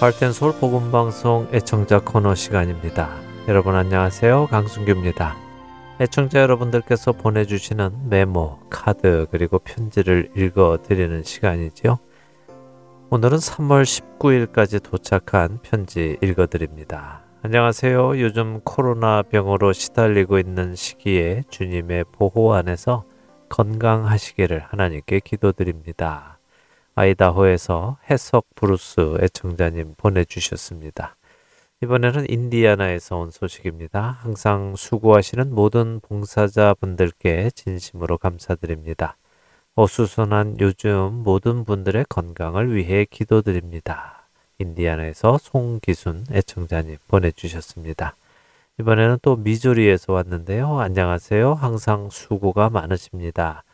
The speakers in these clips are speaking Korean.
할텐솔 복음방송 애청자 코너 시간입니다. 여러분 안녕하세요. 강순규입니다. 애청자 여러분들께서 보내주시는 메모, 카드, 그리고 편지를 읽어드리는 시간이지요. 오늘은 3월 19일까지 도착한 편지 읽어드립니다. 안녕하세요. 요즘 코로나 병으로 시달리고 있는 시기에 주님의 보호 안에서 건강하시기를 하나님께 기도드립니다. 아이다호에서 해석 브루스 애청자님 보내주셨습니다. 이번에는 인디아나에서 온 소식입니다. 항상 수고하시는 모든 봉사자분들께 진심으로 감사드립니다. 어수선한 요즘 모든 분들의 건강을 위해 기도드립니다. 인디아나에서 송기순 애청자님 보내주셨습니다. 이번에는 또 미조리에서 왔는데요. 안녕하세요. 항상 수고가 많으십니다.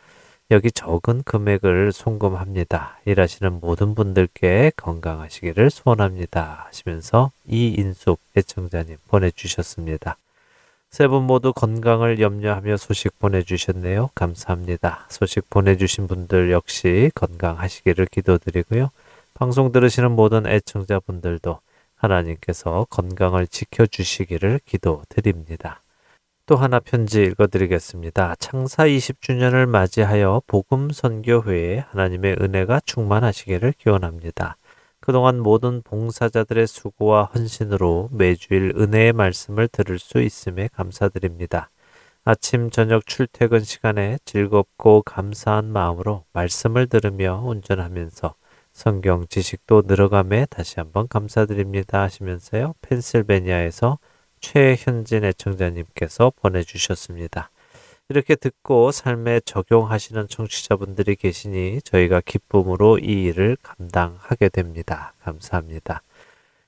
여기 적은 금액을 송금합니다. 일하시는 모든 분들께 건강하시기를 소원합니다. 하시면서 이인숙 애청자님 보내주셨습니다. 세 분 모두 건강을 염려하며 소식 보내주셨네요. 감사합니다. 소식 보내주신 분들 역시 건강하시기를 기도드리고요. 방송 들으시는 모든 애청자분들도 하나님께서 건강을 지켜주시기를 기도드립니다. 또 하나 편지 읽어드리겠습니다. 창사 20주년을 맞이하여 복음 선교회에 하나님의 은혜가 충만하시기를 기원합니다. 그동안 모든 봉사자들의 수고와 헌신으로 매주일 은혜의 말씀을 들을 수 있음에 감사드립니다. 아침, 저녁 출퇴근 시간에 즐겁고 감사한 마음으로 말씀을 들으며 운전하면서 성경 지식도 늘어감에 다시 한번 감사드립니다 하시면서요. 펜실베니아에서 최현진 애청자님께서 보내주셨습니다. 이렇게 듣고 삶에 적용하시는 청취자분들이 계시니 저희가 기쁨으로 이 일을 감당하게 됩니다. 감사합니다.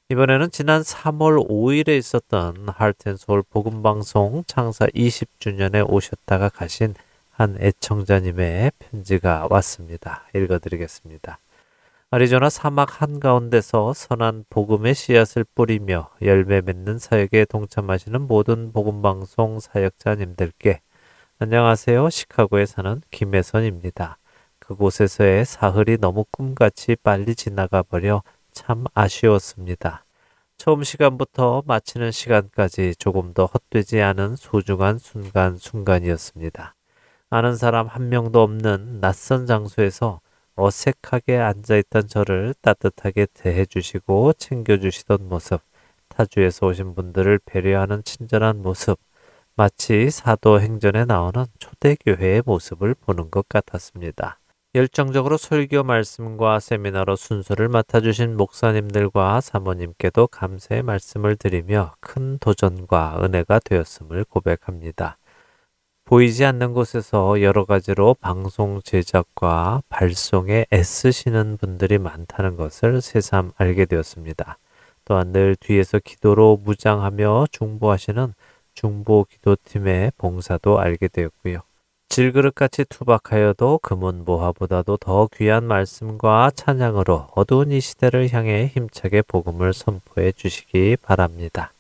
이번에는 지난 3월 5일에 있었던 하트앤소울 복음방송 창사 20주년에 오셨다가 가신 한 애청자님의 편지가 왔습니다. 읽어드리겠습니다. 아리조나 사막 한가운데서 선한 복음의 씨앗을 뿌리며 열매 맺는 사역에 동참하시는 모든 복음방송 사역자님들께 안녕하세요. 시카고에 사는 김혜선입니다. 그곳에서의 사흘이 너무 꿈같이 빨리 지나가 버려 참 아쉬웠습니다. 처음 시간부터 마치는 시간까지 조금 더 헛되지 않은 소중한 순간순간이었습니다. 아는 사람 한 명도 없는 낯선 장소에서 어색하게 앉아있던 저를 따뜻하게 대해주시고 챙겨주시던 모습, 타주에서 오신 분들을 배려하는 친절한 모습, 마치 사도행전에 나오는 초대교회의 모습을 보는 것 같았습니다. 열정적으로 설교 말씀과 세미나로 순서를 맡아주신 목사님들과 사모님께도 감사의 말씀을 드리며 큰 도전과 은혜가 되었음을 고백합니다. 보이지 않는 곳에서 여러 가지로 방송 제작과 발송에 애쓰시는 분들이 많다는 것을 새삼 알게 되었습니다. 또한 늘 뒤에서 기도로 무장하며 중보하시는 중보 기도팀의 봉사도 알게 되었고요. 질그릇같이 투박하여도 금은 모화보다도 더 귀한 말씀과 찬양으로 어두운 이 시대를 향해 힘차게 복음을 선포해 주시기 바랍니다.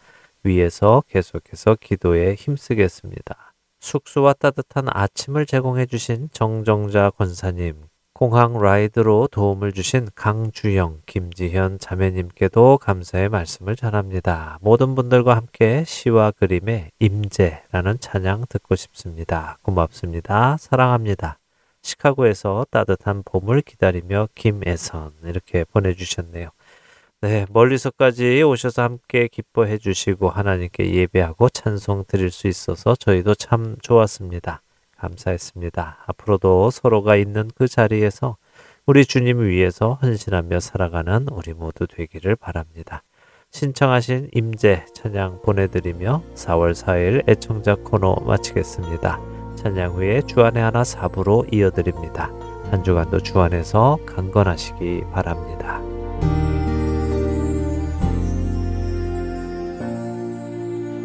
위에서 계속해서 기도에 힘쓰겠습니다. 숙소와 따뜻한 아침을 제공해 주신 정정자 권사님, 공항 라이드로 도움을 주신 강주영, 김지현 자매님께도 감사의 말씀을 전합니다. 모든 분들과 함께 시와 그림의 임재라는 찬양 듣고 싶습니다. 고맙습니다. 사랑합니다. 시카고에서 따뜻한 봄을 기다리며 김애선 이렇게 보내주셨네요. 네, 멀리서까지 오셔서 함께 기뻐해 주시고 하나님께 예배하고 찬송 드릴 수 있어서 저희도 참 좋았습니다. 감사했습니다. 앞으로도 서로가 있는 그 자리에서 우리 주님 위해서 헌신하며 살아가는 우리 모두 되기를 바랍니다. 신청하신 임재 찬양 보내드리며 4월 4일 애청자 코너 마치겠습니다. 찬양 후에 주안의 하나 사부로 이어드립니다. 한 주간도 주안에서 강건하시기 바랍니다.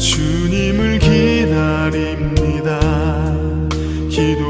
주님을 기다립니다. 기도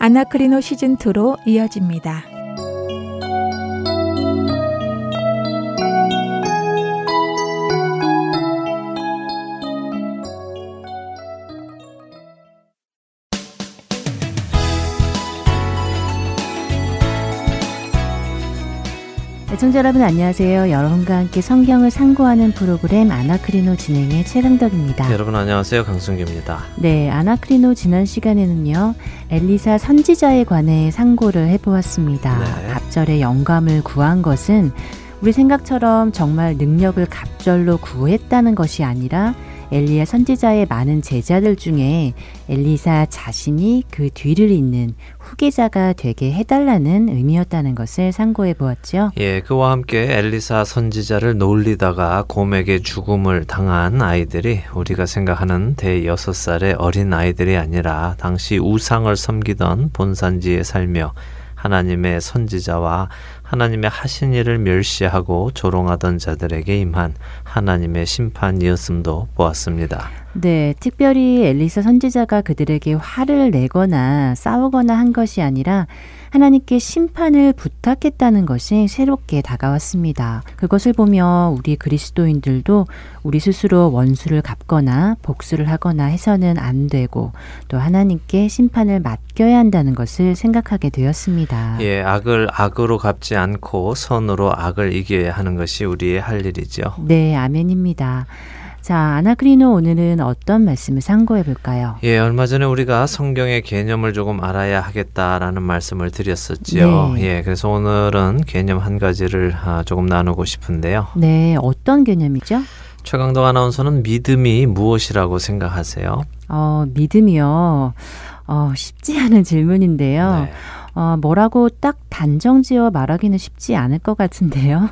아나크리노 시즌2로 이어집니다. 애청자 여러분 안녕하세요. 여러분과 함께 성경을 상고하는 프로그램 아나크리노 진행의 최강덕입니다. 여러분 안녕하세요. 강승규입니다. 네, 아나크리노 지난 시간에는요. 엘리사 선지자에 관해 상고를 해보았습니다. 네. 갑절의 영감을 구한 것은 우리 생각처럼 정말 능력을 갑절로 구했다는 것이 아니라 엘리야 선지자의 많은 제자들 중에 엘리사 자신이 그 뒤를 잇는 후계자가 되게 해달라는 의미였다는 것을 상고해 보았죠. 예, 그와 함께 엘리사 선지자를 놀리다가 곰에게 죽음을 당한 아이들이 우리가 생각하는 대여섯 살의 어린 아이들이 아니라 당시 우상을 섬기던 본산지에 살며 하나님의 선지자와 하나님의 하신 일을 멸시하고 조롱하던 자들에게 임한 하나님의 심판이었음도 보았습니다. 네, 특별히 엘리사 선지자가 그들에게 화를 내거나 싸우거나 한 것이 아니라 하나님께 심판을 부탁했다는 것이 새롭게 다가왔습니다. 그것을 보며 우리 그리스도인들도 우리 스스로 원수를 갚거나 복수를 하거나 해서는 안 되고 또 하나님께 심판을 맡겨야 한다는 것을 생각하게 되었습니다. 예, 악을 악으로 갚지 않고 선으로 악을 이겨야 하는 것이 우리의 할 일이죠. 네, 아멘입니다. 자, 아나크리노 오늘은 어떤 말씀을 상고해 볼까요? 예, 얼마 전에 우리가 성경의 개념을 조금 알아야 하겠다라는 말씀을 드렸었지요. 네. 예, 그래서 오늘은 개념 한 가지를 아, 조금 나누고 싶은데요. 네, 어떤 개념이죠? 최강덕 아나운서는 믿음이 무엇이라고 생각하세요? 어, 믿음이요. 어, 쉽지 않은 질문인데요. 네. 어, 뭐라고 딱 단정 지어 말하기는 쉽지 않을 것 같은데요.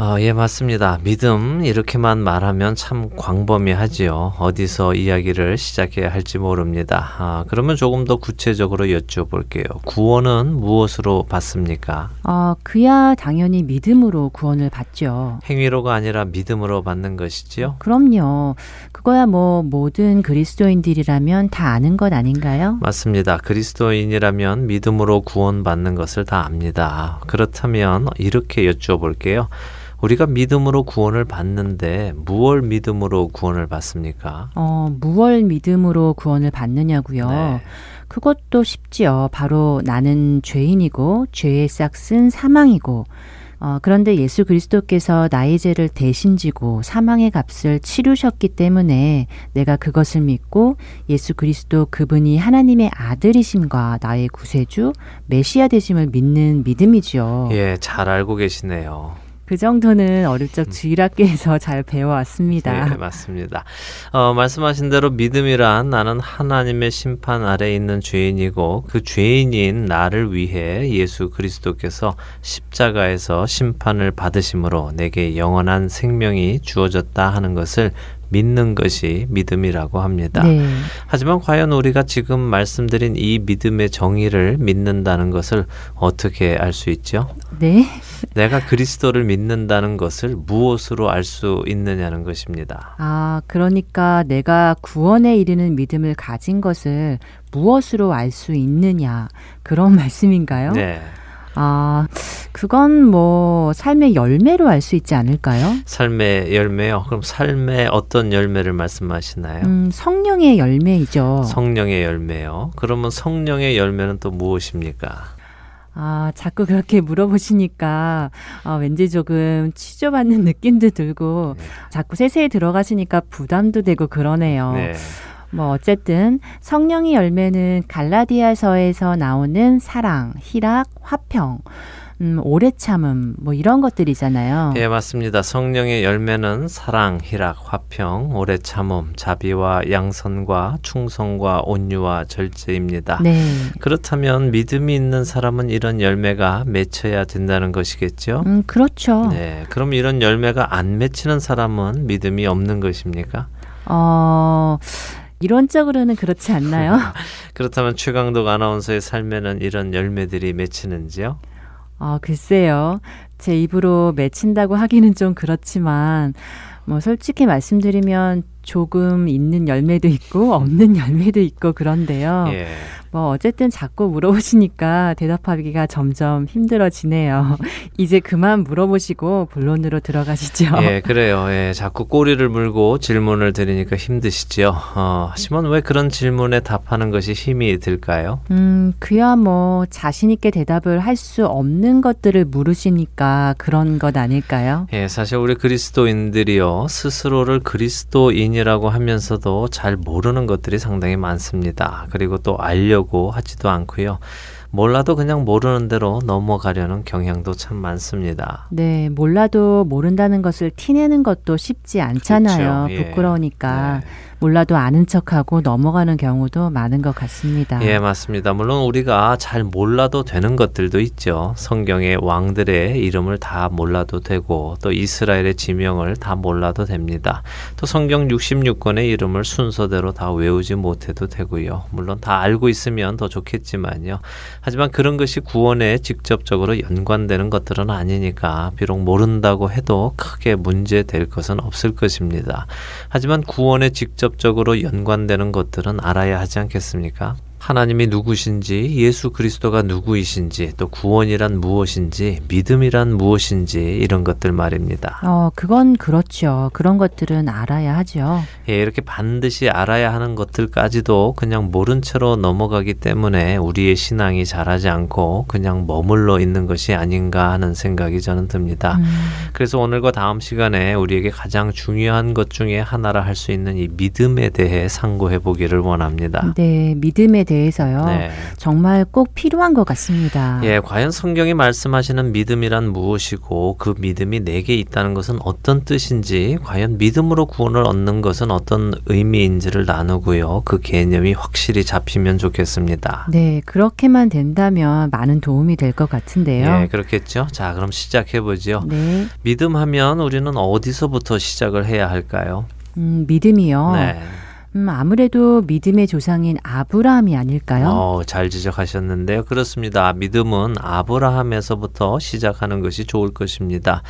어, 예, 맞습니다. 믿음, 이렇게만 말하면 참 광범위하지요. 어디서 이야기를 시작해야 할지 모릅니다. 아, 그러면 조금 더 구체적으로 여쭤볼게요. 구원은 무엇으로 받습니까? 어, 그야 당연히 믿음으로 구원을 받죠. 행위로가 아니라 믿음으로 받는 것이지요? 그럼요. 그거야 뭐 모든 그리스도인들이라면 다 아는 것 아닌가요? 맞습니다. 그리스도인이라면 믿음으로 구원받는 것을 다 압니다. 그렇다면 이렇게 여쭤볼게요. 우리가 믿음으로 구원을 받는데 무얼 믿음으로 구원을 받습니까? 어, 무얼 믿음으로 구원을 받느냐고요. 네. 그것도 쉽지요. 바로 나는 죄인이고 죄의 싹은 사망이고 어, 그런데 예수 그리스도께서 나의 죄를 대신 지고 사망의 값을 치르셨기 때문에 내가 그것을 믿고 예수 그리스도 그분이 하나님의 아들이심과 나의 구세주 메시아 되심을 믿는 믿음이지요. 예, 잘 알고 계시네요. 그 정도는 어릴 적 주일학교에서 잘 배워왔습니다. 예, 맞습니다. 어, 말씀하신 대로 믿음이란 나는 하나님의 심판 아래 있는 죄인이고 그 죄인인 나를 위해 예수 그리스도께서 십자가에서 심판을 받으심으로 내게 영원한 생명이 주어졌다 하는 것을 믿는 것이 믿음이라고 합니다. 네. 하지만 과연 우리가 지금 말씀드린 이 믿음의 정의를 믿는다는 것을 어떻게 알 수 있죠? 네. 내가 그리스도를 믿는다는 것을 무엇으로 알 수 있느냐는 것입니다. 아, 그러니까 내가 구원에 이르는 믿음을 가진 것을 무엇으로 알 수 있느냐. 그런 말씀인가요? 네. 아, 그건 뭐 삶의 열매로 알 수 있지 않을까요? 삶의 열매요. 그럼 삶의 어떤 열매를 말씀하시나요? 음, 성령의 열매이죠. 성령의 열매요. 그러면 성령의 열매는 또 무엇입니까? 아, 자꾸 그렇게 물어보시니까 아, 왠지 조금 취조받는 느낌도 들고 네. 자꾸 세세히 들어가시니까 부담도 되고 그러네요. 네. 뭐 어쨌든 성령의 열매는 갈라디아서에서 나오는 사랑, 희락, 화평, 음, 오래 참음 뭐 이런 것들이잖아요. 예, 맞습니다. 성령의 열매는 사랑, 희락, 화평, 오래 참음, 자비와 양선과 충성과 온유와 절제입니다. 네. 그렇다면 믿음이 있는 사람은 이런 열매가 맺혀야 된다는 것이겠죠? 음, 그렇죠. 네. 그럼 이런 열매가 안 맺히는 사람은 믿음이 없는 것입니까? 어, 이론적으로는 그렇지 않나요? 그렇다면 최강덕 아나운서의 삶에는 이런 열매들이 맺히는지요? 아, 글쎄요. 제 입으로 맺힌다고 하기는 좀 그렇지만, 뭐, 솔직히 말씀드리면 조금 있는 열매도 있고 없는 열매도 있고 그런데요. 예. 뭐 어쨌든 자꾸 물어보시니까 대답하기가 점점 힘들어지네요. 이제 그만 물어보시고 본론으로 들어가시죠. 예, 그래요. 예, 자꾸 꼬리를 물고 질문을 드리니까 힘드시죠. 어, 하지만 왜 그런 질문에 답하는 것이 힘이 들까요? 음, 그야 뭐 자신 있게 대답을 할 수 없는 것들을 물으시니까 그런 것 아닐까요? 예, 사실 우리 그리스도인들이요 스스로를 그리스도인이라고 하면서도 잘 모르는 것들이 상당히 많습니다. 그리고 또 알려 하려고 하지도 않고요. 몰라도 그냥 모르는 대로 넘어가려는 경향도 참 많습니다. 네, 몰라도 모른다는 것을 티내는 것도 쉽지 않잖아요. 그렇죠. 예. 부끄러우니까. 네. 몰라도 아는 척하고 넘어가는 경우도 많은 것 같습니다. 예, 맞습니다. 물론 우리가 잘 몰라도 되는 것들도 있죠. 성경의 왕들의 이름을 다 몰라도 되고 또 이스라엘의 지명을 다 몰라도 됩니다. 또 성경 66권의 이름을 순서대로 다 외우지 못해도 되고요. 물론 다 알고 있으면 더 좋겠지만요. 하지만 그런 것이 구원에 직접적으로 연관되는 것들은 아니니까 비록 모른다고 해도 크게 문제될 것은 없을 것입니다. 하지만 구원에 직접 직접적으로 연관되는 것들은 알아야 하지 않겠습니까? 하나님이 누구신지, 예수 그리스도가 누구이신지, 또 구원이란 무엇인지, 믿음이란 무엇인지 이런 것들 말입니다. 어, 그건 그렇죠. 그런 것들은 알아야 하죠. 예, 이렇게 반드시 알아야 하는 것들까지도 그냥 모른 채로 넘어가기 때문에 우리의 신앙이 자라지 않고 그냥 머물러 있는 것이 아닌가 하는 생각이 저는 듭니다. 음. 그래서 오늘과 다음 시간에 우리에게 가장 중요한 것 중에 하나라 할 수 있는 이 믿음에 대해 상고해 보기를 원합니다. 네, 믿음에 대해서요. 네. 정말 꼭 필요한 것 같습니다. 예, 과연 성경이 말씀하시는 믿음이란 무엇이고 그 믿음이 내게 있다는 것은 어떤 뜻인지, 과연 믿음으로 구원을 얻는 것은 어떤 의미인지를 나누고요. 그 개념이 확실히 잡히면 좋겠습니다. 네, 그렇게만 된다면 많은 도움이 될 것 같은데요. 예, 그렇겠죠. 자, 그럼 시작해 보죠. 네. 믿음하면 우리는 어디서부터 시작을 해야 할까요? 음, 믿음이요. 네. 음, 아무래도 믿음의 조상인 아브라함이 아닐까요? 어, 잘 지적하셨는데요. 그렇습니다. 믿음은 아브라함에서부터 시작하는 것이 좋을 것입니다.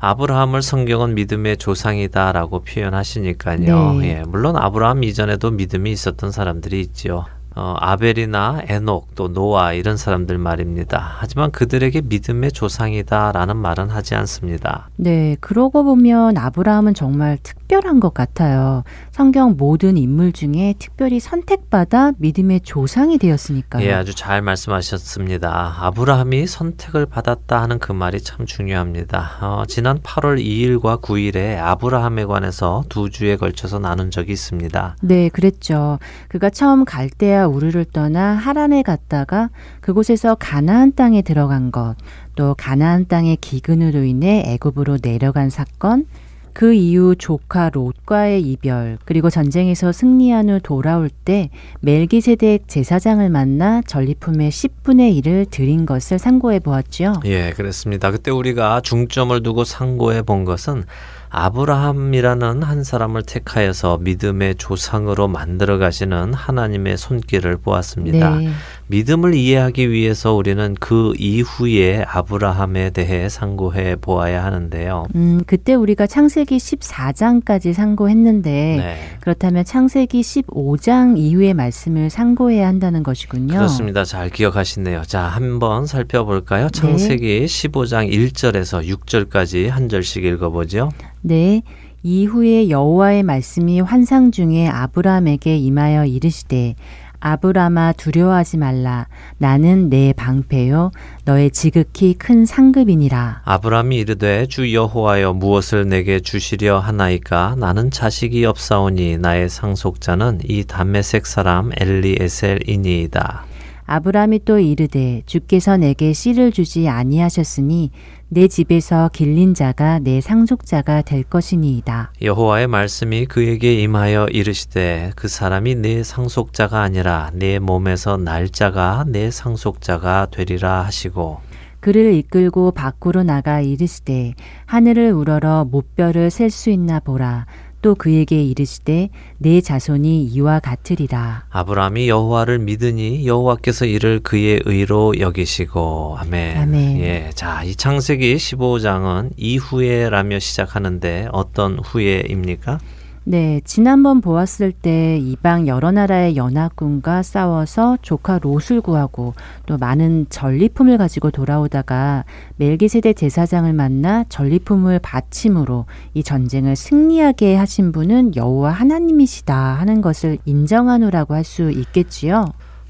아브라함을 성경은 믿음의 조상이다라고 표현하시니까요. 네. 예, 물론 아브라함 이전에도 믿음이 있었던 사람들이 있죠. 어, 아벨이나 에녹 또 노아 이런 사람들 말입니다. 하지만 그들에게 믿음의 조상이다라는 말은 하지 않습니다. 네, 그러고 보면 아브라함은 정말 특별한 것 같아요. 성경 모든 인물 중에 특별히 선택받아 믿음의 조상이 되었으니까요. 예, 아주 잘 말씀하셨습니다. 아브라함이 선택을 받았다 하는 그 말이 참 중요합니다. 어, 지난 8월 2일과 9일에 아브라함에 관해서 두 주에 걸쳐서 나눈 적이 있습니다. 네, 그랬죠. 그가 처음 갈대아 우르를 떠나 하란에 갔다가 그곳에서 가나안 땅에 들어간 것, 또 가나안 땅의 기근으로 인해 애굽으로 내려간 사건, 그 이후 조카 롯과의 이별, 그리고 전쟁에서 승리한 후 돌아올 때 멜기세덱 제사장을 만나 전리품의 10분의 1을 드린 것을 상고해 보았죠. 예, 그렇습니다. 그때 우리가 중점을 두고 상고해 본 것은 아브라함이라는 한 사람을 택하여서 믿음의 조상으로 만들어 가시는 하나님의 손길을 보았습니다. 네. 믿음을 이해하기 위해서 우리는 그 이후에 아브라함에 대해 상고해 보아야 하는데요. 음, 그때 우리가 창세기 14장까지 상고했는데 네. 그렇다면 창세기 15장 이후의 말씀을 상고해야 한다는 것이군요. 그렇습니다. 잘 기억하시네요. 자, 한번 살펴볼까요? 네. 창세기 네. 15장 1절에서 6절까지 한 절씩 읽어보죠. 네. 이후에 여호와의 말씀이 환상 중에 아브라함에게 임하여 이르시되 아브라마 두려워하지 말라. 나는 내 방패요. 너의 지극히 큰 상급이니라. 아브라함이 이르되 주 여호와여 무엇을 내게 주시려 하나이까? 나는 자식이 없사오니 나의 상속자는 이 담메색 사람 엘리에셀이니이다. 아브라함이 또 이르되 주께서 내게 씨를 주지 아니하셨으니 내 집에서 길린 자가 내 상속자가 될 것이니이다. 여호와의 말씀이 그에게 임하여 이르시되 그 사람이 내 상속자가 아니라 내 몸에서 날짜가 내 상속자가 되리라 하시고 그를 이끌고 밖으로 나가 이르시되 하늘을 우러러 못별을 셀수 있나 보라 또 그에게 이르시되 내 자손이 이와 같으리라. 아브라함이 여호와를 믿으니 여호와께서 이를 그의 의로 여기시고 아멘. 아멘. 예. 자, 이 창세기 15장은 이후에라며 시작하는데 어떤 후에입니까? 네, 지난번 보았을 때 이방 여러 나라의 연합군과 싸워서 조카 롯을 구하고 또 많은 전리품을 가지고 돌아오다가 멜기세대 제사장을 만나 전리품을 바침으로 이 전쟁을 승리하게 하신 분은 여호와 하나님이시다 하는 것을 인정하노라고 할 수 있겠지요.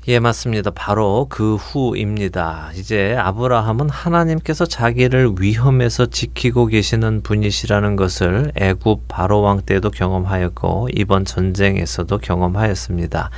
예, 맞습니다. 바로 그 후입니다. 이제 아브라함은 하나님께서 자기를 위험에서 지키고 계시는 분이시라는 것을 애굽 바로 왕 때도 경험하였고 이번 전쟁에서도 경험하였습니다.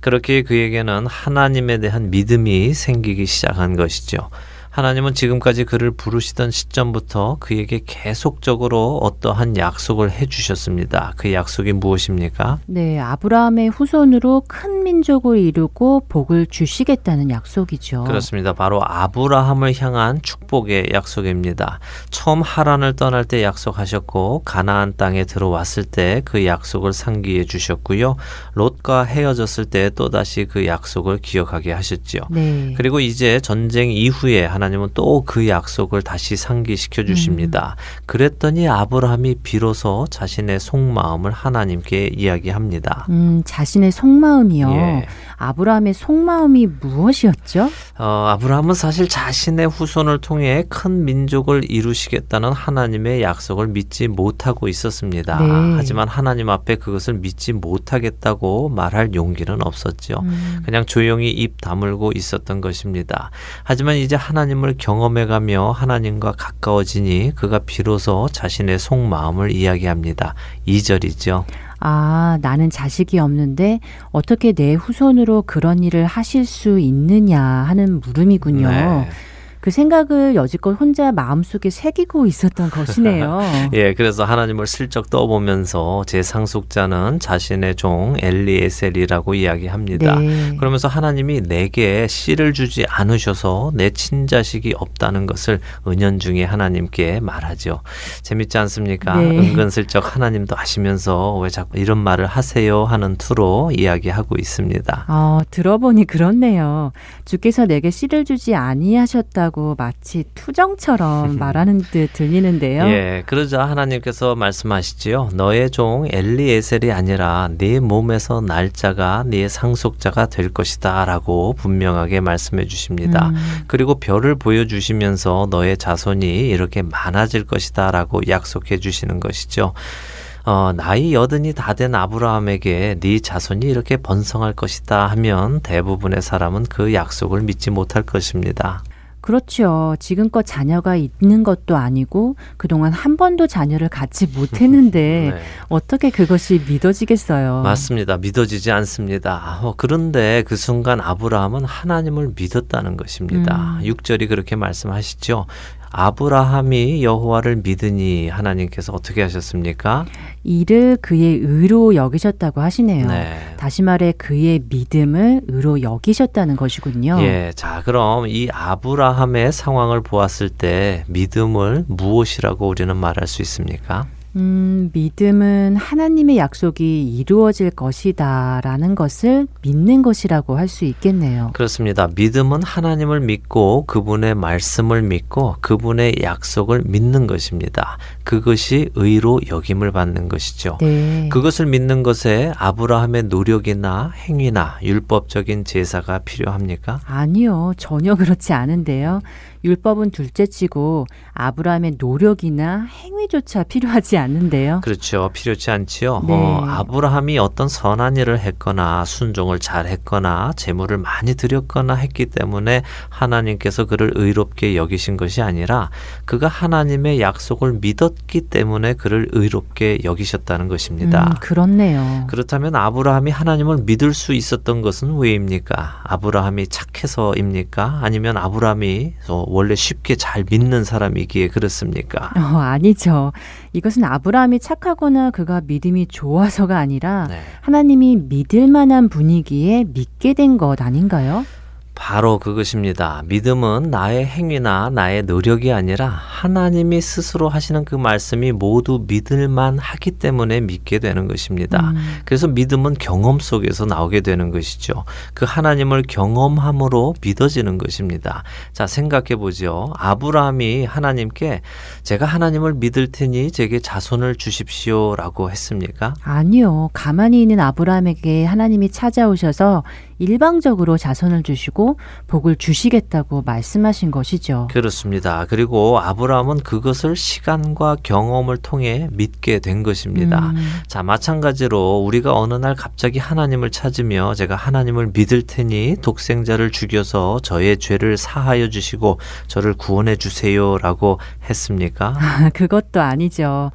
그렇게 그에게는 하나님에 대한 믿음이 생기기 시작한 것이죠. 하나님은 지금까지 그를 부르시던 시점부터 그에게 계속적으로 어떠한 약속을 해 주셨습니다. 그 약속이 무엇입니까? 네, 아브라함의 후손으로 큰 민족을 이루고 복을 주시겠다는 약속이죠. 그렇습니다. 바로 아브라함을 향한 축복의 약속입니다. 처음 하란을 떠날 때 약속하셨고 가나안 땅에 들어왔을 때 그 약속을 상기해 주셨고요. 롯과 헤어졌을 때 또다시 그 약속을 기억하게 하셨지요. 네. 그리고 이제 전쟁 이후에 하 나님은 또 그 약속을 다시 상기시켜 주십니다. 음. 그랬더니 아브라함이 비로소 자신의 속마음을 하나님께 이야기합니다. 음, 자신의 속마음이요. 예. 아브라함의 속마음이 무엇이었죠? 어, 아브라함은 사실 자신의 후손을 통해 큰 민족을 이루시겠다는 하나님의 약속을 믿지 못하고 있었습니다. 네. 하지만 하나님 앞에 그것을 믿지 못하겠다고 말할 용기는 없었죠. 음. 그냥 조용히 입 다물고 있었던 것입니다. 하지만 이제 하나님 을 경험해가며 하나님과 가까워지니 그가 비로소 자신의 속마음을 이야기합니다. 2절이죠. 아, 나는 자식이 없는데 어떻게 내 후손으로 그런 일을 하실 수 있느냐 하는 물음이군요. 네. 그 생각을 여지껏 혼자 마음속에 새기고 있었던 것이네요. 예, 그래서 하나님을 슬쩍 떠보면서 제 상속자는 자신의 종 엘리에셀이라고 이야기합니다. 네. 그러면서 하나님이 내게 씨를 주지 않으셔서 내 친자식이 없다는 것을 은연중에 하나님께 말하죠. 재밌지 않습니까? 네. 은근슬쩍 하나님도 아시면서 왜 자꾸 이런 말을 하세요 하는 투로 이야기하고 있습니다. 어, 들어보니 그렇네요. 주께서 내게 씨를 주지 아니하셨다 있다고 마치 투정처럼 말하는 듯 들리는데요. 예, 그러자 하나님께서 말씀하시지요. 너의 종 엘리에셀이 아니라 네 몸에서 날짜가 네 상속자가 될 것이다라고 분명하게 말씀해 주십니다. 음. 그리고 별을 보여 주시면서 너의 자손이 이렇게 많아질 것이다라고 약속해 주시는 것이죠. 어, 나이 여든이 다 된 아브라함에게 네 자손이 이렇게 번성할 것이다 하면 대부분의 사람은 그 약속을 믿지 못할 것입니다. 그렇죠. 지금껏 자녀가 있는 것도 아니고 그동안 한 번도 자녀를 갖지 못했는데 네. 어떻게 그것이 믿어지겠어요? 맞습니다. 믿어지지 않습니다. 어, 그런데 그 순간 아브라함은 하나님을 믿었다는 것입니다. 음. 6절이 그렇게 말씀하시죠. 아브라함이 여호와를 믿으니 하나님께서 어떻게 하셨습니까? 이를 그의 의로 여기셨다고 하시네요. 네. 다시 말해 그의 믿음을 의로 여기셨다는 것이군요. 예. 자, 그럼 이 아브라함의 상황을 보았을 때 믿음을 무엇이라고 우리는 말할 수 있습니까? 음, 믿음은 하나님의 약속이 이루어질 것이다 라는 것을 믿는 것이라고 할 수 있겠네요. 그렇습니다. 믿음은 하나님을 믿고 그분의 말씀을 믿고 그분의 약속을 믿는 것입니다. 그것이 의로 여김을 받는 것이죠. 네. 그것을 믿는 것에 아브라함의 노력이나 행위나 율법적인 제사가 필요합니까? 아니요. 전혀 그렇지 않은데요. 율법은 둘째치고 아브라함의 노력이나 행위조차 필요하지 않는데요. 그렇죠. 필요치 않지요. 네. 어, 아브라함이 어떤 선한 일을 했거나 순종을 잘 했거나 재물을 많이 드렸거나 했기 때문에 하나님께서 그를 의롭게 여기신 것이 아니라 그가 하나님의 약속을 믿었기 때문에 그를 의롭게 여기셨다는 것입니다. 음, 그렇네요. 그렇다면 아브라함이 하나님을 믿을 수 있었던 것은 왜입니까? 아브라함이 착해서입니까? 아니면 아브라함이 원래 쉽게 잘 믿는 사람이기에 그렇습니까? 어, 아니죠. 이것은 아브라함이 착하거나 그가 믿음이 좋아서가 아니라 네. 하나님이 믿을 만한 분위기에 믿게 된 것 아닌가요? 바로 그것입니다. 믿음은 나의 행위나 나의 노력이 아니라 하나님이 스스로 하시는 그 말씀이 모두 믿을만 하기 때문에 믿게 되는 것입니다. 음. 그래서 믿음은 경험 속에서 나오게 되는 것이죠. 그 하나님을 경험함으로 믿어지는 것입니다. 자, 생각해 보죠. 아브라함이 하나님께 제가 하나님을 믿을 테니 제게 자손을 주십시오라고 했습니까? 아니요. 가만히 있는 아브라함에게 하나님이 찾아오셔서 일방적으로 자손을 주시고 복을 주시겠다고 말씀하신 것이죠. 그렇습니다. 그리고 아브라함은 그것을 시간과 경험을 통해 믿게 된 것입니다. 음. 자, 마찬가지로 우리가 어느 날 갑자기 하나님을 찾으며 제가 하나님을 믿을 테니 독생자를 죽여서 저의 죄를 사하여 주시고 저를 구원해 주세요라고 했습니까? 그것도 아니죠.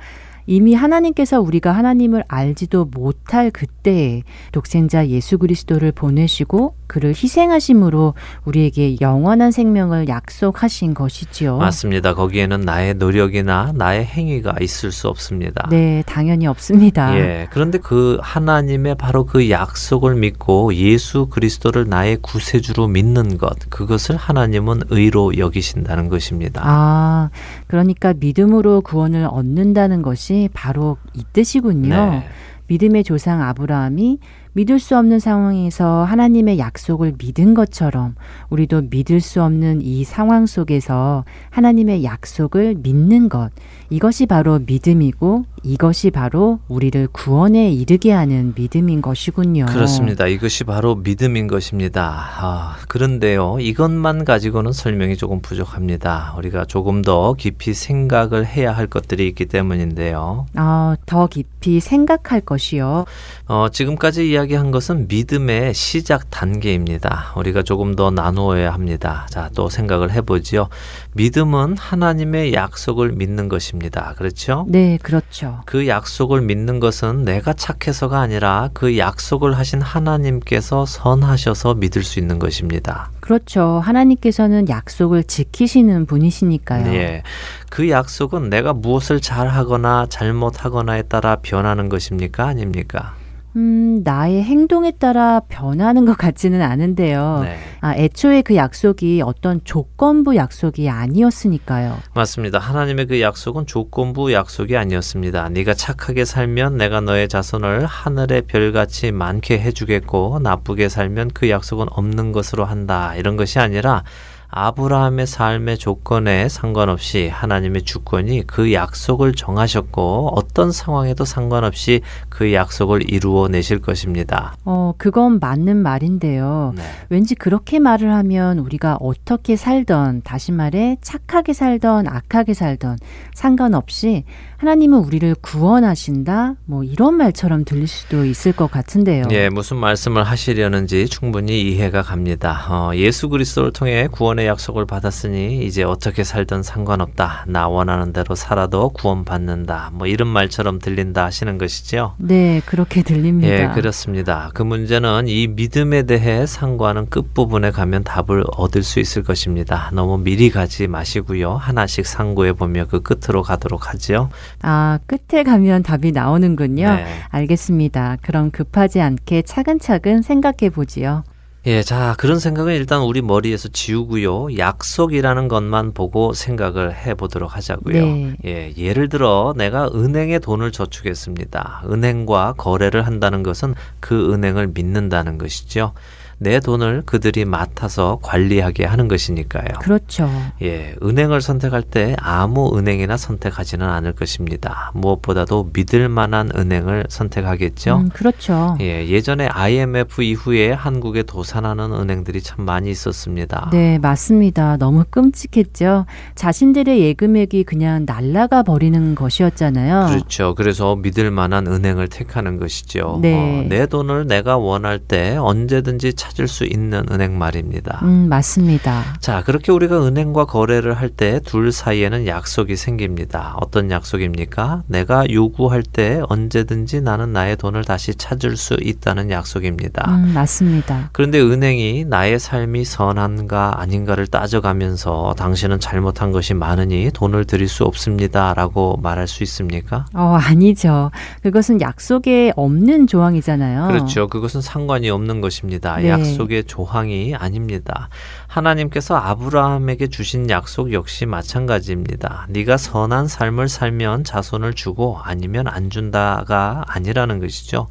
이미 하나님께서 우리가 하나님을 알지도 못할 그때에 독생자 예수 그리스도를 보내시고 그를 희생하심으로 우리에게 영원한 생명을 약속하신 것이지요. 맞습니다. 거기에는 나의 노력이나 나의 행위가 있을 수 없습니다. 네, 당연히 없습니다. 예. 그런데 그 하나님의 바로 그 약속을 믿고 예수 그리스도를 나의 구세주로 믿는 것, 그것을 하나님은 의로 여기신다는 것입니다. 아, 그러니까 믿음으로 구원을 얻는다는 것이 바로 이 뜻이군요. 네. 믿음의 조상 아브라함이 믿을 수 없는 상황에서 하나님의 약속을 믿은 것처럼 우리도 믿을 수 없는 이 상황 속에서 하나님의 약속을 믿는 것. 이것이 바로 믿음이고 이것이 바로 우리를 구원에 이르게 하는 믿음인 것이군요. 그렇습니다. 이것이 바로 믿음인 것입니다. 아, 그런데요, 이것만 가지고는 설명이 조금 부족합니다. 우리가 조금 더 깊이 생각을 해야 할 것들이 있기 때문인데요. 아, 더 깊이 생각할 것이요. 어, 지금까지 이야기한 것은 믿음의 시작 단계입니다. 우리가 조금 더 나누어야 합니다. 자, 또 생각을 해보지요. 믿음은 하나님의 약속을 믿는 것입니다. 그렇죠? 네, 그렇죠. 그 약속을 믿는 것은 내가 착해서가 아니라 그 약속을 하신 하나님께서 선하셔서 믿을 수 있는 것입니다. 그렇죠. 하나님께서는 약속을 지키시는 분이시니까요. 네. 그 약속은 내가 무엇을 잘하거나 잘못하거나에 따라 변하는 것입니까? 아닙니까? 음, 나의 행동에 따라 변하는 것 같지는 않은데요. 네. 아, 애초에 그 약속이 어떤 조건부 약속이 아니었으니까요. 맞습니다. 하나님의 그 약속은 조건부 약속이 아니었습니다. 네가 착하게 살면 내가 너의 자손을 하늘의 별같이 많게 해주겠고 나쁘게 살면 그 약속은 없는 것으로 한다. 이런 것이 아니라 아브라함의 삶의 조건에 상관없이 하나님의 주권이 그 약속을 정하셨고 어떤 상황에도 상관없이 그 약속을 이루어 내실 것입니다. 어, 그건 맞는 말인데요. 네. 왠지 그렇게 말을 하면 우리가 어떻게 살던 다시 말해 착하게 살던 악하게 살던 상관없이 하나님은 우리를 구원하신다? 뭐 이런 말처럼 들릴 수도 있을 것 같은데요. 예, 무슨 말씀을 하시려는지 충분히 이해가 갑니다. 어, 예수 그리스도를 통해 구원의 약속을 받았으니 이제 어떻게 살든 상관없다. 나 원하는 대로 살아도 구원받는다. 뭐 이런 말처럼 들린다 하시는 것이죠. 네, 그렇게 들립니다. 예, 그렇습니다. 그 문제는 이 믿음에 대해 상고하는 끝부분에 가면 답을 얻을 수 있을 것입니다. 너무 미리 가지 마시고요. 하나씩 상고해 보며 그 끝으로 가도록 하지요. 아, 끝에 가면 답이 나오는군요. 네. 알겠습니다. 그럼 급하지 않게 차근차근 생각해 보지요. 예, 자, 그런 생각은 일단 우리 머리에서 지우고요. 약속이라는 것만 보고 생각을 해 보도록 하자고요. 네. 예, 예를 들어 내가 은행에 돈을 저축했습니다. 은행과 거래를 한다는 것은 그 은행을 믿는다는 것이죠. 내 돈을 그들이 맡아서 관리하게 하는 것이니까요. 그렇죠. 예, 은행을 선택할 때 아무 은행이나 선택하지는 않을 것입니다. 무엇보다도 믿을 만한 은행을 선택하겠죠. 음, 그렇죠. 예, 예전에 IMF 이후에 한국에 도산하는 은행들이 참 많이 있었습니다. 네, 맞습니다. 너무 끔찍했죠. 자신들의 예금액이 그냥 날라가 버리는 것이었잖아요. 그렇죠. 그래서 믿을 만한 은행을 택하는 것이죠. 네. 어, 내 돈을 내가 원할 때 언제든지 찾을 수 있는 은행 말입니다. 음, 맞습니다. 자, 그렇게 우리가 은행과 거래를 할 때 둘 사이에는 약속이 생깁니다. 어떤 약속입니까? 내가 요구할 때 언제든지 나는 나의 돈을 다시 찾을 수 있다는 약속입니다. 음, 맞습니다. 그런데 은행이 나의 삶이 선한가 아닌가를 따져가면서 당신은 잘못한 것이 많으니 돈을 드릴 수 없습니다라고 말할 수 있습니까? 어, 아니죠. 그것은 약속에 없는 조항이잖아요. 그렇죠. 그것은 상관이 없는 것입니다. 네. 약속의 조항이 아닙니다. 하나님께서 아브라함에게 주신 약속 역시 마찬가지입니다. 네가 선한 삶을 살면 자손을 주고 아니면 안 준다가 아니라는 것이죠.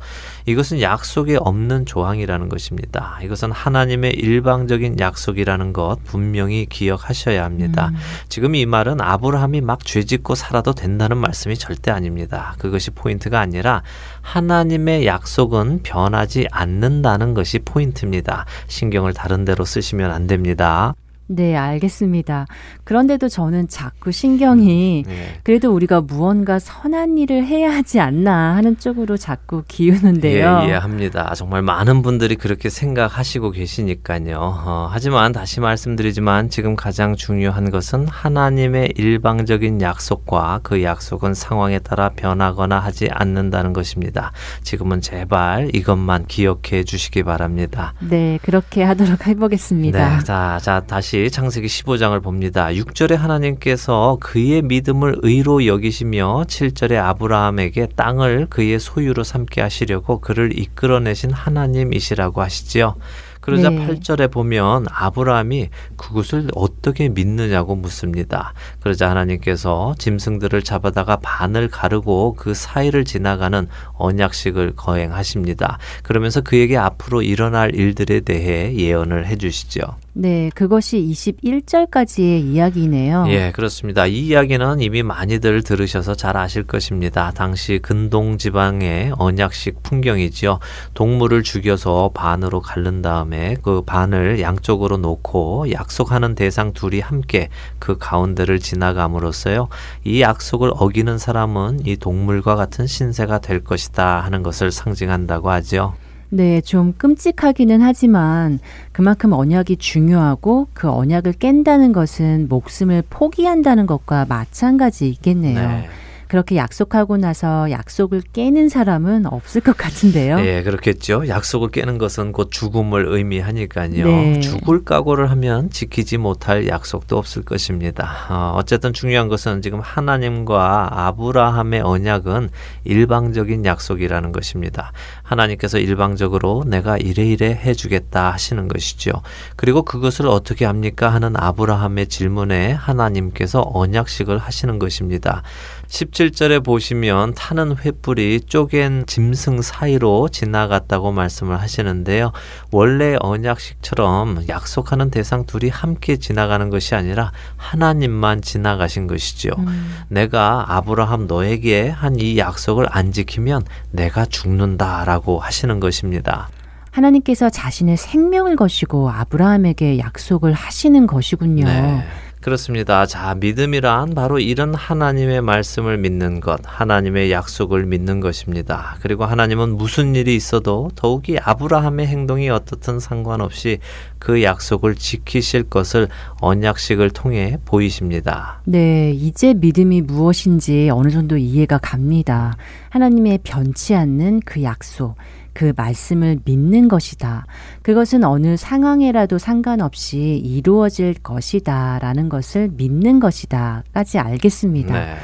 이것은 약속이 없는 조항이라는 것입니다. 이것은 하나님의 일방적인 약속이라는 것 분명히 기억하셔야 합니다. 음. 지금 이 말은 아브라함이 막 죄짓고 살아도 된다는 말씀이 절대 아닙니다. 그것이 포인트가 아니라 하나님의 약속은 변하지 않는다는 것이 포인트입니다. 신경을 다른 데로 쓰시면 안 됩니다. 네, 알겠습니다. 그런데도 저는 자꾸 신경이 네. 그래도 우리가 무언가 선한 일을 해야 하지 않나 하는 쪽으로 자꾸 기우는데요. 예, 이해합니다. 정말 많은 분들이 그렇게 생각하시고 계시니까요. 어, 하지만 다시 말씀드리지만 지금 가장 중요한 것은 하나님의 일방적인 약속과 그 약속은 상황에 따라 변하거나 하지 않는다는 것입니다. 지금은 제발 이것만 기억해 주시기 바랍니다. 네, 그렇게 하도록 해보겠습니다. 네, 자, 자, 다시 다시 창세기 15장을 봅니다. 6절에 하나님께서 그의 믿음을 의로 여기시며 7절에 아브라함에게 땅을 그의 소유로 삼게 하시려고 그를 이끌어내신 하나님이시라고 하시지요. 그러자 네. 8절에 보면 아브라함이 그것을 어떻게 믿느냐고 묻습니다. 그러자 하나님께서 짐승들을 잡아다가 반을 가르고 그 사이를 지나가는 언약식을 거행하십니다. 그러면서 그에게 앞으로 일어날 일들에 대해 예언을 해 주시죠. 네, 그것이 21절까지의 이야기네요. 예, 그렇습니다. 이 이야기는 이미 많이들 들으셔서 잘 아실 것입니다. 당시 근동 지방의 언약식 풍경이지요. 동물을 죽여서 반으로 갈른 다음에 그 반을 양쪽으로 놓고 약속하는 대상 둘이 함께 그 가운데를 지나감으로써요. 이 약속을 어기는 사람은 이 동물과 같은 신세가 될 것이다 하는 것을 상징한다고 하죠. 네, 좀 끔찍하기는 하지만 그만큼 언약이 중요하고 그 언약을 깬다는 것은 목숨을 포기한다는 것과 마찬가지 있겠네요. 네. 그렇게 약속하고 나서 약속을 깨는 사람은 없을 것 같은데요. 네, 그렇겠죠. 약속을 깨는 것은 곧 죽음을 의미하니까요. 네. 죽을 각오를 하면 지키지 못할 약속도 없을 것입니다. 어, 어쨌든 중요한 것은 지금 하나님과 아브라함의 언약은 일방적인 약속이라는 것입니다. 하나님께서 일방적으로 내가 이래 이래 해주겠다 하시는 것이죠. 그리고 그것을 어떻게 합니까 하는 아브라함의 질문에 하나님께서 언약식을 하시는 것입니다. 17절에 보시면 타는 횃불이 쪼갠 짐승 사이로 지나갔다고 말씀을 하시는데요. 원래 언약식처럼 약속하는 대상 둘이 함께 지나가는 것이 아니라 하나님만 지나가신 것이죠. 음. 내가 아브라함 너에게 한 이 약속을 안 지키면 내가 죽는다라고 하시는 것입니다. 하나님께서 자신의 생명을 거시고 아브라함에게 약속을 하시는 것이군요. 네. 그렇습니다. 자, 믿음이란 바로 이런 하나님의 말씀을 믿는 것, 하나님의 약속을 믿는 것입니다. 그리고 하나님은 무슨 일이 있어도 더욱이 아브라함의 행동이 어떻든 상관없이 그 약속을 지키실 것을 언약식을 통해 보이십니다. 네, 이제 믿음이 무엇인지 어느 정도 이해가 갑니다. 하나님의 변치 않는 그 약속, 그 말씀을 믿는 것이다. 그것은 어느 상황에라도 상관없이 이루어질 것이다. 라는 것을 믿는 것이다.까지 알겠습니다. 네.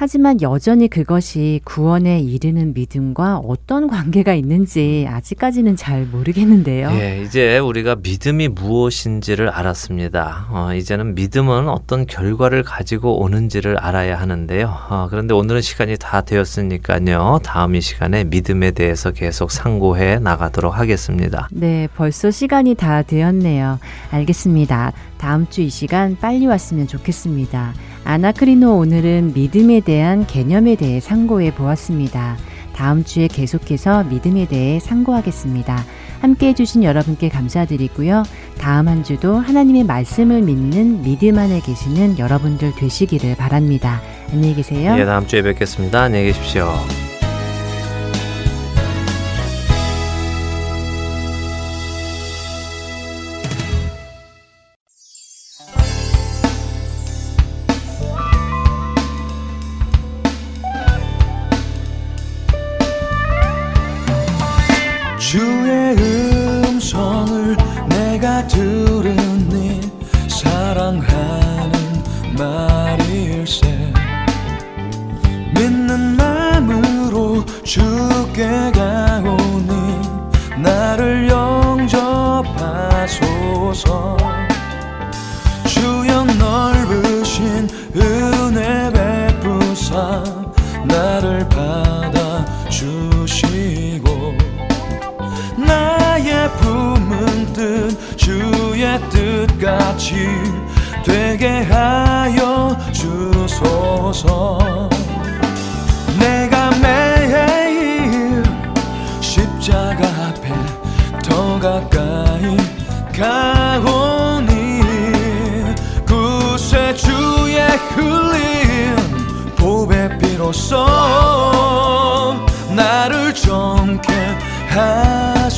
하지만 여전히 그것이 구원에 이르는 믿음과 어떤 관계가 있는지 아직까지는 잘 모르겠는데요. 예, 이제 우리가 믿음이 무엇인지를 알았습니다. 어, 이제는 믿음은 어떤 결과를 가지고 오는지를 알아야 하는데요. 어, 그런데 오늘은 시간이 다 되었으니까요. 다음 이 시간에 믿음에 대해서 계속 상고해 나가도록 하겠습니다. 네, 벌써 시간이 다 되었네요. 알겠습니다. 다음 주 이 시간 빨리 왔으면 좋겠습니다. 아나크리노 오늘은 믿음에 대한 개념에 대해 상고해 보았습니다. 다음 주에 계속해서 믿음에 대해 상고하겠습니다. 함께 해주신 여러분께 감사드리고요. 다음 한 주도 하나님의 말씀을 믿는 믿음 안에 계시는 여러분들 되시기를 바랍니다. 안녕히 계세요. 예, 다음 주에 뵙겠습니다. 안녕히 계십시오.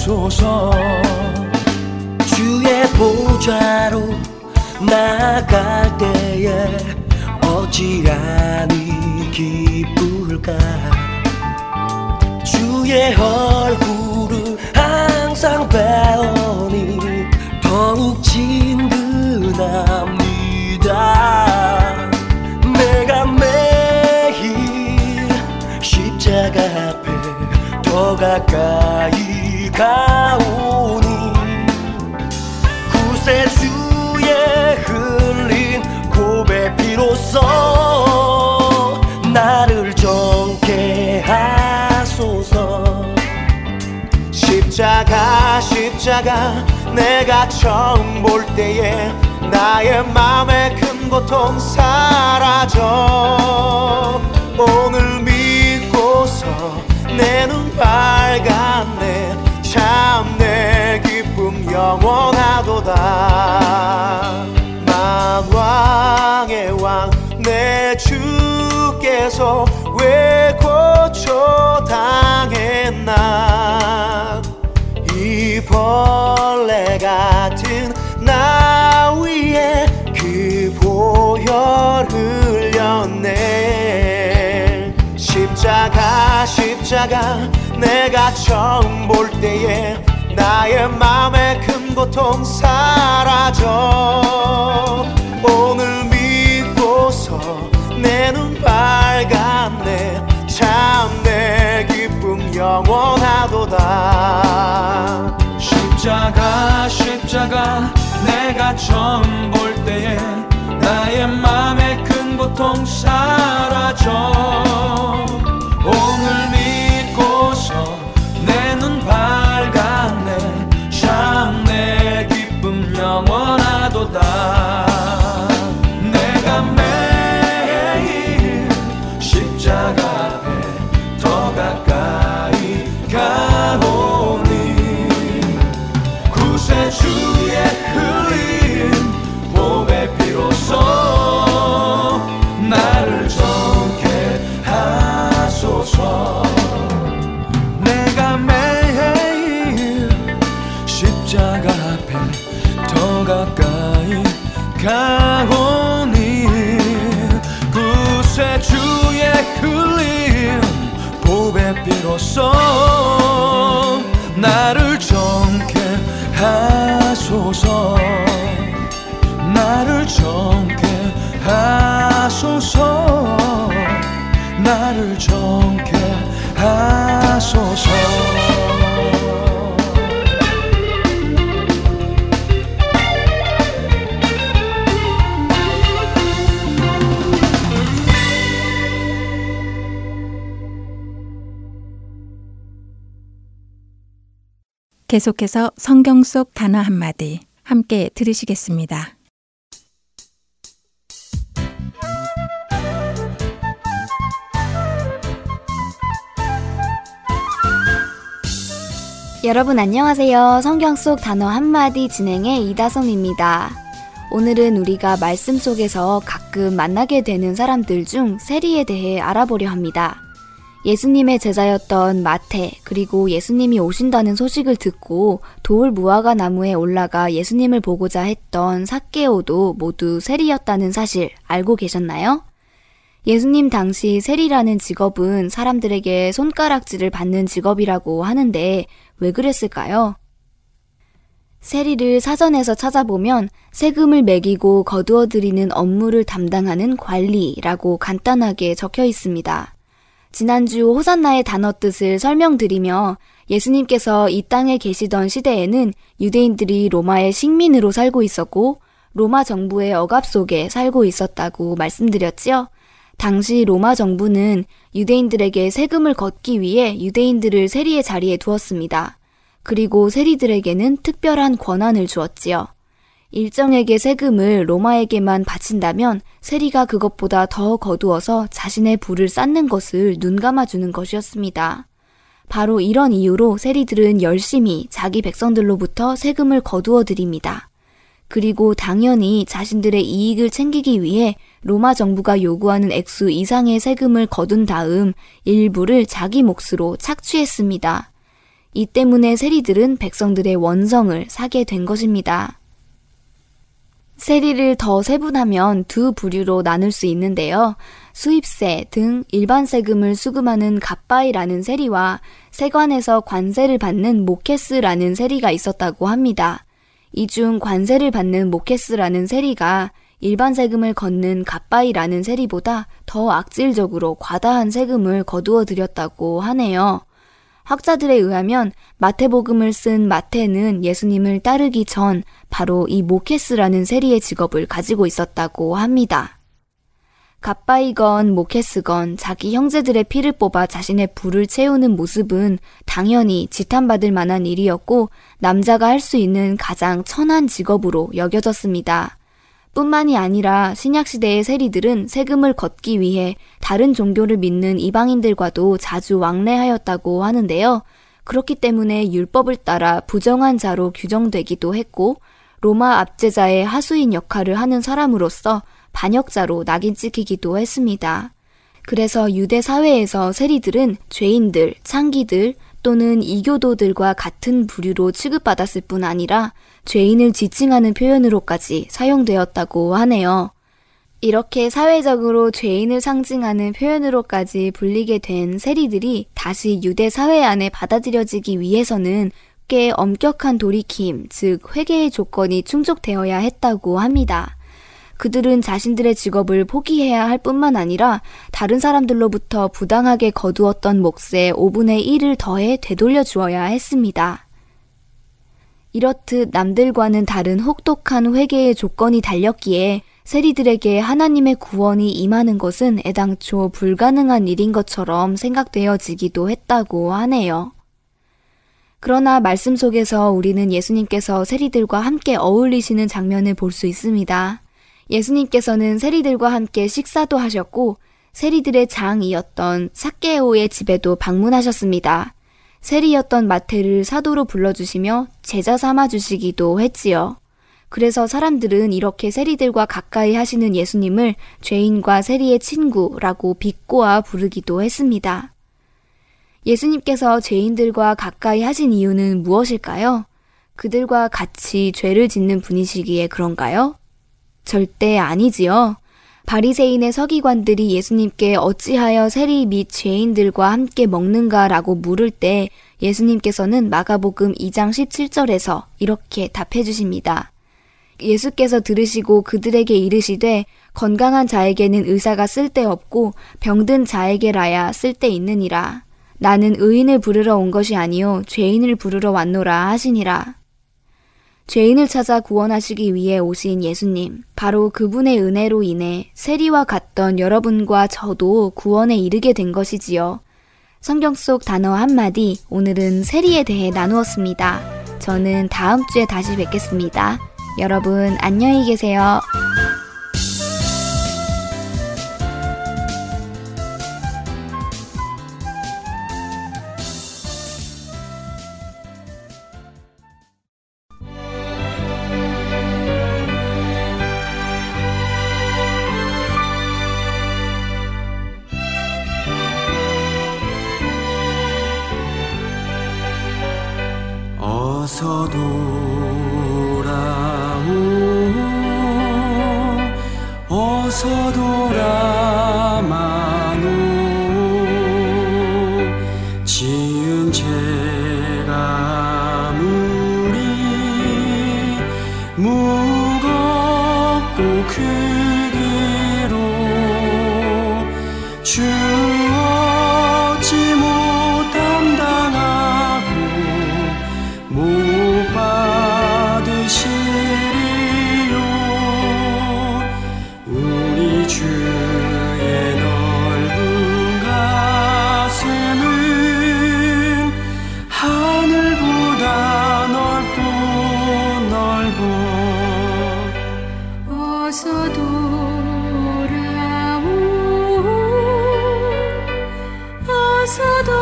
하소서. 주의 보좌로 나갈 때에 어찌하니 기쁠까? 주의 얼굴을 항상 배우니 더욱 친근합니다. 내가 매일 십자가 앞에 더 가까이 가오니 구세주의 흘린 고백 피로써 나를 정케 하소서. 십자가 십자가 내가 처음 볼 때에 나의 맘에 큰 고통 사라져. 오늘 믿고서 내 눈 밝았네 참 내 기쁨 영원하도다. 만왕의 왕 내 주께서 왜 고쳐 당했나? 이 벌레 같은 나 위에 그 보혈 흘렸네. 십자가 십자가 내가 처음 볼 때에 나의 맘에 큰 고통 사라져. 오늘 믿고서 내 눈 밝았네. 참 내 기쁨 영원하도다. 십자가 십자가 내가 처음 볼 때에 나의 맘에 큰 고통 사라져 계속해서 성경 속 단어 한마디 함께 들으시겠습니다. 여러분 안녕하세요. 성경 속 단어 한마디 진행의 이다솜입니다. 오늘은 우리가 말씀 속에서 가끔 만나게 되는 사람들 중 세리에 대해 알아보려 합니다. 예수님의 제자였던 마태, 그리고 예수님이 오신다는 소식을 듣고 돌 무화과 나무에 올라가 예수님을 보고자 했던 사케오도 모두 세리였다는 사실 알고 계셨나요? 예수님 당시 세리라는 직업은 사람들에게 손가락질을 받는 직업이라고 하는데 왜 그랬을까요? 세리를 사전에서 찾아보면 세금을 매기고 거두어 들이는 업무를 담당하는 관리라고 간단하게 적혀 있습니다. 지난주 호산나의 단어 뜻을 설명드리며 예수님께서 이 땅에 계시던 시대에는 유대인들이 로마의 식민으로 살고 있었고 로마 정부의 억압 속에 살고 있었다고 말씀드렸지요. 당시 로마 정부는 유대인들에게 세금을 걷기 위해 유대인들을 세리의 자리에 두었습니다. 그리고 세리들에게는 특별한 권한을 주었지요. 일정에게 세금을 로마에게만 바친다면 세리가 그것보다 더 거두어서 자신의 부를 쌓는 것을 눈감아주는 것이었습니다. 바로 이런 이유로 세리들은 열심히 자기 백성들로부터 세금을 거두어 드립니다. 그리고 당연히 자신들의 이익을 챙기기 위해 로마 정부가 요구하는 액수 이상의 세금을 거둔 다음 일부를 자기 몫으로 착취했습니다. 이 때문에 세리들은 백성들의 원성을 사게 된 것입니다. 세리를 더 세분하면 두 부류로 나눌 수 있는데요. 수입세 등 일반 세금을 수금하는 갑바이라는 세리와 세관에서 관세를 받는 모케스라는 세리가 있었다고 합니다. 이 중 관세를 받는 모케스라는 세리가 일반 세금을 걷는 갑바이라는 세리보다 더 악질적으로 과다한 세금을 거두어 들였다고 하네요. 학자들에 의하면 마태복음을 쓴 마태는 예수님을 따르기 전 바로 이 모케스라는 세리의 직업을 가지고 있었다고 합니다. 갑바이건 모케스건 자기 형제들의 피를 뽑아 자신의 부를 채우는 모습은 당연히 지탄받을 만한 일이었고 남자가 할 수 있는 가장 천한 직업으로 여겨졌습니다. 뿐만이 아니라 신약시대의 세리들은 세금을 걷기 위해 다른 종교를 믿는 이방인들과도 자주 왕래하였다고 하는데요. 그렇기 때문에 율법을 따라 부정한 자로 규정되기도 했고, 로마 압제자의 하수인 역할을 하는 사람으로서 반역자로 낙인 찍히기도 했습니다. 그래서 유대 사회에서 세리들은 죄인들, 창기들, 또는 이교도들과 같은 부류로 취급받았을 뿐 아니라 죄인을 지칭하는 표현으로까지 사용되었다고 하네요. 이렇게 사회적으로 죄인을 상징하는 표현으로까지 불리게 된 세리들이 다시 유대 사회 안에 받아들여지기 위해서는 꽤 엄격한 돌이킴, 즉 회개의 조건이 충족되어야 했다고 합니다. 그들은 자신들의 직업을 포기해야 할 뿐만 아니라 다른 사람들로부터 부당하게 거두었던 몫의 5분의 1을 더해 되돌려 주어야 했습니다. 이렇듯 남들과는 다른 혹독한 회개의 조건이 달렸기에 세리들에게 하나님의 구원이 임하는 것은 애당초 불가능한 일인 것처럼 생각되어지기도 했다고 하네요. 그러나 말씀 속에서 우리는 예수님께서 세리들과 함께 어울리시는 장면을 볼 수 있습니다. 예수님께서는 세리들과 함께 식사도 하셨고 세리들의 장이었던 사케오의 집에도 방문하셨습니다. 세리였던 마태를 사도로 불러주시며 제자 삼아 주시기도 했지요. 그래서 사람들은 이렇게 세리들과 가까이 하시는 예수님을 죄인과 세리의 친구라고 비꼬아 부르기도 했습니다. 예수님께서 죄인들과 가까이 하신 이유는 무엇일까요? 그들과 같이 죄를 짓는 분이시기에 그런가요? 절대 아니지요. 바리새인의 서기관들이 예수님께 어찌하여 세리 및 죄인들과 함께 먹는가라고 물을 때 예수님께서는 마가복음 2장 17절에서 이렇게 답해 주십니다. 예수께서 들으시고 그들에게 이르시되 건강한 자에게는 의사가 쓸데없고 병든 자에게라야 쓸데있느니라. 나는 의인을 부르러 온 것이 아니요 죄인을 부르러 왔노라 하시니라. 죄인을 찾아 구원하시기 위해 오신 예수님, 바로 그분의 은혜로 인해 세리와 같던 여러분과 저도 구원에 이르게 된 것이지요. 성경 속 단어 한마디, 오늘은 세리에 대해 나누었습니다. 저는 다음 주에 다시 뵙겠습니다. 여러분, 안녕히 계세요. 色的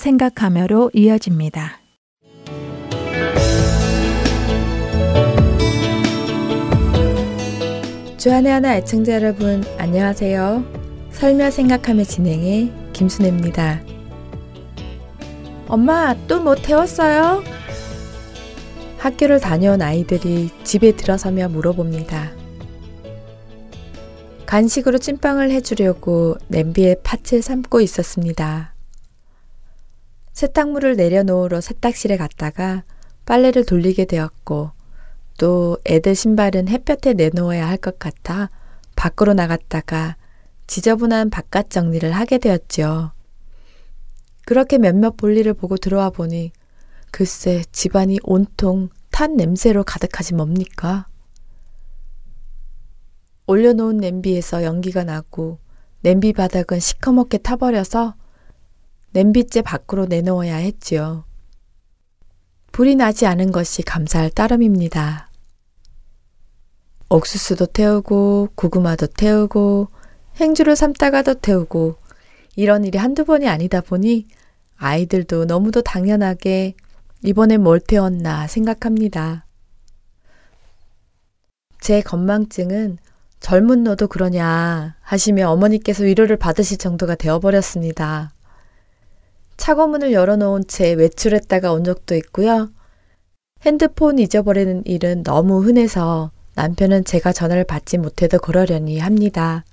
생각하며로 이어집니다. 주안의 하나 애청자 여러분 안녕하세요. 설며 생각하며 진행해 김순혜입니다. 엄마 또 뭐 태웠어요? 학교를 다녀온 아이들이 집에 들어서며 물어봅니다. 간식으로 찐빵을 해주려고 냄비에 팥을 삶고 있었습니다. 세탁물을 내려놓으러 세탁실에 갔다가 빨래를 돌리게 되었고 또 애들 신발은 햇볕에 내놓아야 할 것 같아 밖으로 나갔다가 지저분한 바깥 정리를 하게 되었지요. 그렇게 몇몇 볼일을 보고 들어와 보니 글쎄 집안이 온통 탄 냄새로 가득하지 뭡니까? 올려놓은 냄비에서 연기가 나고 냄비 바닥은 시커멓게 타버려서 냄비째 밖으로 내놓아야 했지요. 불이 나지 않은 것이 감사할 따름입니다. 옥수수도 태우고 고구마도 태우고 행주를 삶다가도 태우고 이런 일이 한두 번이 아니다 보니 아이들도 너무도 당연하게 이번에 뭘 태웠나 생각합니다. 제 건망증은 젊은 너도 그러냐 하시며 어머니께서 위로를 받으실 정도가 되어버렸습니다. 차고문을 열어놓은 채 외출했다가 온 적도 있고요. 핸드폰 잊어버리는 일은 너무 흔해서 남편은 제가 전화를 받지 못해도 그러려니 합니다.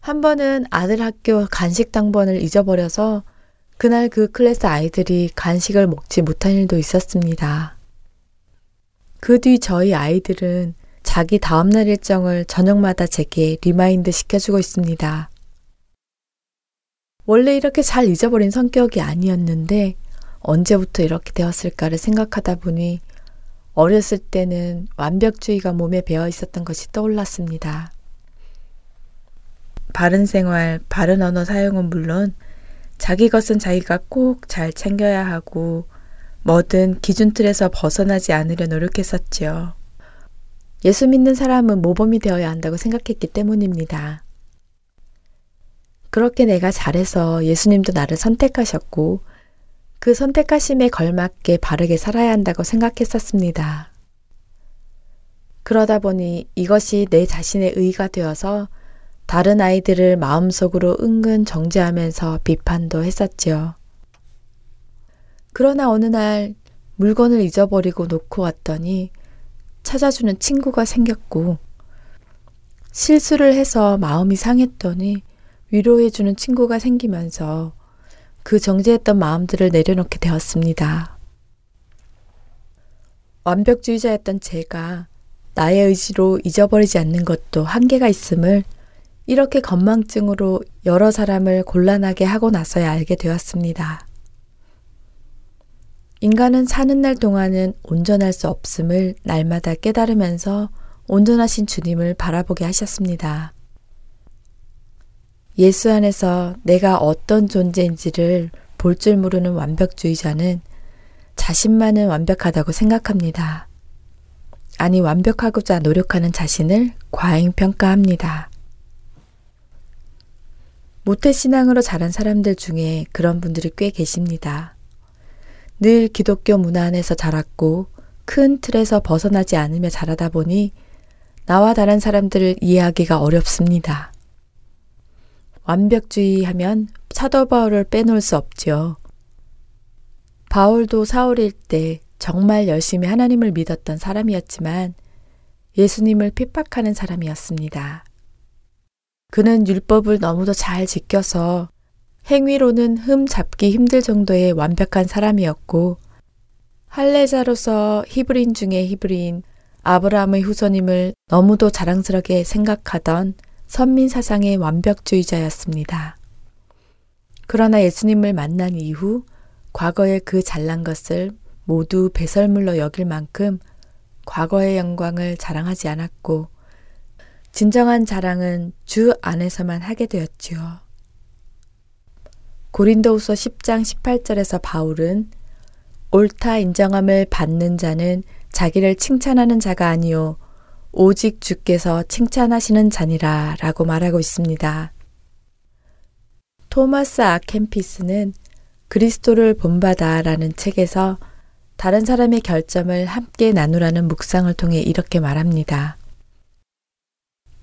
한 번은 아들 학교 간식 당번을 잊어버려서 그날 그 클래스 아이들이 간식을 먹지 못한 일도 있었습니다. 그 뒤 저희 아이들은 자기 다음날 일정을 저녁마다 제게 remind 시켜주고 있습니다. 원래 이렇게 잘 잊어버린 성격이 아니었는데 언제부터 이렇게 되었을까를 생각하다 보니 어렸을 때는 완벽주의가 몸에 배어 있었던 것이 떠올랐습니다. 바른 생활, 바른 언어 사용은 물론 자기 것은 자기가 꼭 잘 챙겨야 하고 뭐든 기준 틀에서 벗어나지 않으려 노력했었지요. 예수 믿는 사람은 모범이 되어야 한다고 생각했기 때문입니다. 그렇게 내가 잘해서 예수님도 나를 선택하셨고 그 선택하심에 걸맞게 바르게 살아야 한다고 생각했었습니다. 그러다 보니 이것이 내 자신의 의가 되어서 다른 아이들을 마음속으로 은근 정죄하면서 비판도 했었지요. 그러나 어느 날 물건을 잊어버리고 놓고 왔더니 찾아주는 친구가 생겼고 실수를 해서 마음이 상했더니 위로해주는 친구가 생기면서 그 정제했던 마음들을 내려놓게 되었습니다. 완벽주의자였던 제가 나의 의지로 잊어버리지 않는 것도 한계가 있음을 이렇게 건망증으로 여러 사람을 곤란하게 하고 나서야 알게 되었습니다. 인간은 사는 날 동안은 온전할 수 없음을 날마다 깨달으면서 온전하신 주님을 바라보게 하셨습니다. 예수 안에서 내가 어떤 존재인지를 볼 줄 모르는 완벽주의자는 자신만은 완벽하다고 생각합니다. 아니, 완벽하고자 노력하는 자신을 과잉평가합니다. 모태신앙으로 자란 사람들 중에 그런 분들이 꽤 계십니다. 늘 기독교 문화 안에서 자랐고 큰 틀에서 벗어나지 않으며 자라다 보니 나와 다른 사람들을 이해하기가 어렵습니다. 완벽주의 하면 사도 바울을 빼놓을 수 없죠. 바울도 사울일 때 정말 열심히 하나님을 믿었던 사람이었지만 예수님을 핍박하는 사람이었습니다. 그는 율법을 너무도 잘 지켜서 행위로는 흠 잡기 힘들 정도의 완벽한 사람이었고 할례자로서 히브리인 중에 히브리인 아브라함의 후손임을 너무도 자랑스럽게 생각하던 선민 사상의 완벽주의자였습니다. 그러나 예수님을 만난 이후 과거의 그 잘난 것을 모두 배설물로 여길 만큼 과거의 영광을 자랑하지 않았고 진정한 자랑은 주 안에서만 하게 되었지요. 고린도후서 10장 18절에서 바울은 옳다 인정함을 받는 자는 자기를 칭찬하는 자가 아니요 오직 주께서 칭찬하시는 자니라 라고 말하고 있습니다. 토마스 아켄피스는 그리스도를 본받아 라는 책에서 다른 사람의 결점을 함께 나누라는 묵상을 통해 이렇게 말합니다.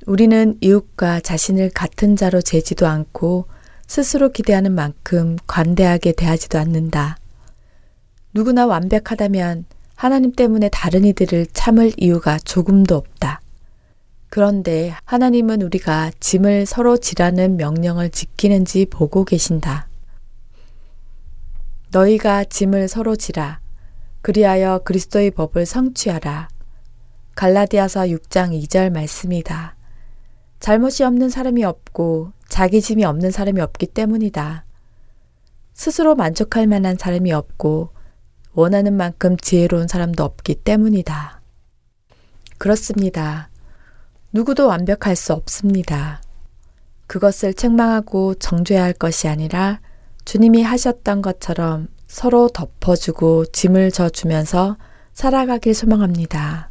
우리는 이웃과 자신을 같은 자로 재지도 않고 스스로 기대하는 만큼 관대하게 대하지도 않는다. 누구나 완벽하다면 하나님 때문에 다른 이들을 참을 이유가 조금도 없다. 그런데 하나님은 우리가 짐을 서로 지라는 명령을 지키는지 보고 계신다. 너희가 짐을 서로 지라. 그리하여 그리스도의 법을 성취하라. 갈라디아서 6장 2절 말씀이다. 잘못이 없는 사람이 없고 자기 짐이 없는 사람이 없기 때문이다. 스스로 만족할 만한 사람이 없고 원하는 만큼 지혜로운 사람도 없기 때문이다. 그렇습니다. 누구도 완벽할 수 없습니다. 그것을 책망하고 정죄해야 할 것이 아니라 주님이 하셨던 것처럼 서로 덮어주고 짐을 져주면서 살아가길 소망합니다.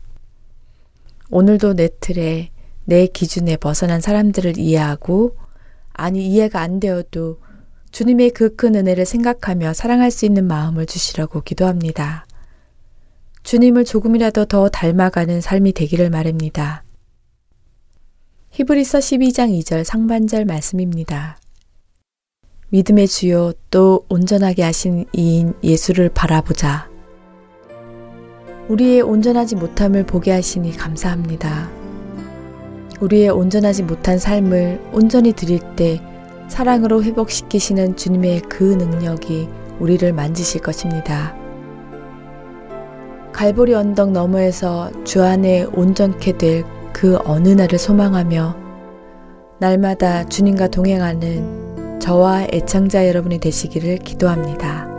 오늘도 내 틀에 내 기준에 벗어난 사람들을 이해하고 아니 이해가 안 되어도 주님의 그 큰 은혜를 생각하며 사랑할 수 있는 마음을 주시라고 기도합니다. 주님을 조금이라도 더 닮아가는 삶이 되기를 말입니다. 히브리서 12장 2절 상반절 말씀입니다. 믿음의 주요 또 온전하게 하신 이인 예수를 바라보자. 우리의 온전하지 못함을 보게 하시니 감사합니다. 우리의 온전하지 못한 삶을 온전히 드릴 때 사랑으로 회복시키시는 주님의 그 능력이 우리를 만지실 것입니다. 갈보리 언덕 너머에서 주 안에 온전케 될 그 어느 날을 소망하며 날마다 주님과 동행하는 저와 애청자 여러분이 되시기를 기도합니다.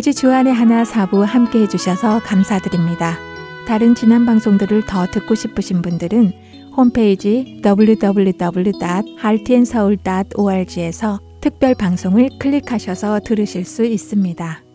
지금까지 주안의 하나 사부 함께 해주셔서 감사드립니다. 다른 지난 방송들을 더 듣고 싶으신 분들은 홈페이지 www.heartandseoul.org에서 특별 방송을 클릭하셔서 들으실 수 있습니다.